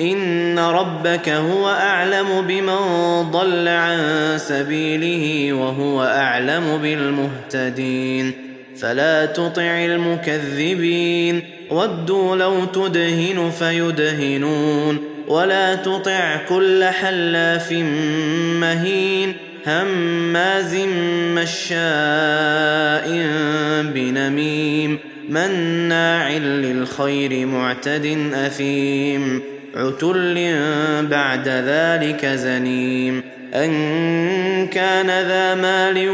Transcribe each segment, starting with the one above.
ان ربك هو اعلم بمن ضل عن سبيله وهو اعلم بالمهتدين فلا تطع المكذبين ودوا لو تدهن فيدهنون ولا تطع كل حلاف مهين هماز مشاء بنميم مناع للخير معتد اثيم عتل بعد ذلك زنيم. أن كان ذا مال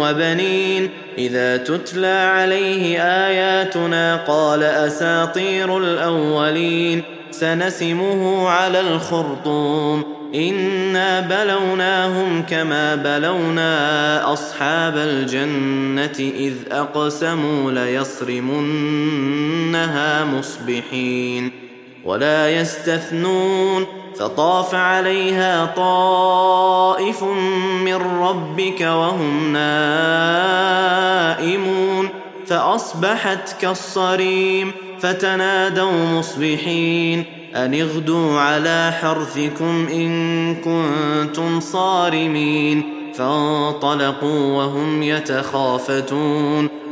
وبنين. إذا تتلى عليه آياتنا قال أساطير الأولين. سنسمه على الخرطوم. إنا بلوناهم كما بلونا أصحاب الجنة إذ أقسموا ليصرمنها مصبحين. ولا يستثنون فطاف عليها طائف من ربك وهم نائمون فأصبحت كالصريم فتنادوا مصبحين أن اغدوا على حرثكم إن كنتم صارمين فانطلقوا وهم يتخافتون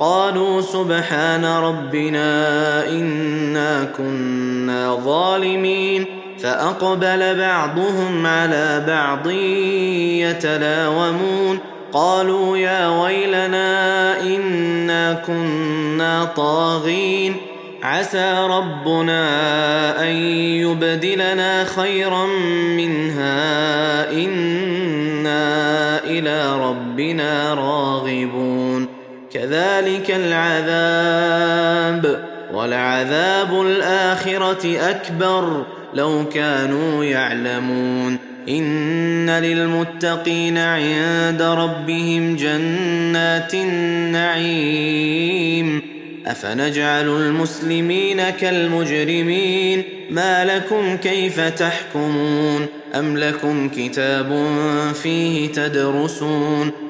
قالوا سبحان ربنا إنا كنا ظالمين فأقبل بعضهم على بعض يتلاومون قالوا يا ويلنا إنا كنا طاغين عسى ربنا أن يبدلنا خيرا منها إنا إلى ربنا راغبون كذلك العذاب ولعذاب الآخرة أكبر لو كانوا يعلمون. إن للمتقين عند ربهم جنات النعيم. أفنجعل المسلمين كالمجرمين؟ ما لكم كيف تحكمون؟ أم لكم كتاب فيه تدرسون؟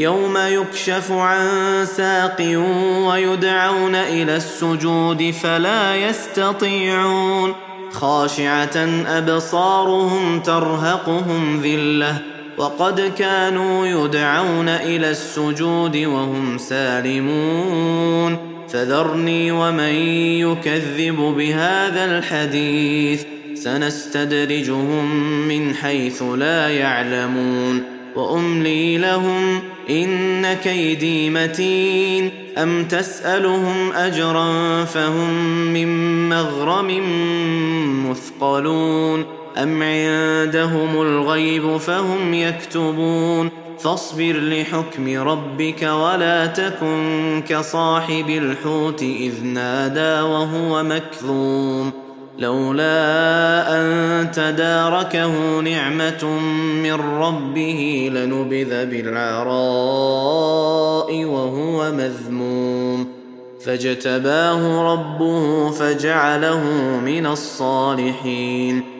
يوم يكشف عن ساق ويدعون إلى السجود فلا يستطيعون. خاشعة أبصارهم ترهقهم ذلة وقد كانوا يدعون إلى السجود وهم سالمون. فذرني ومن يكذب بهذا الحديث سنستدرجهم من حيث لا يعلمون. وأملي لهم إن كيدي متين. أم تسألهم أجرا فهم من مغرم مثقلون. أم عندهم الغيب فهم يكتبون. فاصبر لحكم ربك ولا تكن كصاحب الحوت إذ نادى وهو مكذوم لولا أن تداركه نعمة من ربه لنبذ بالعراء وهو مذموم. فاجتباه ربه فجعله من الصالحين.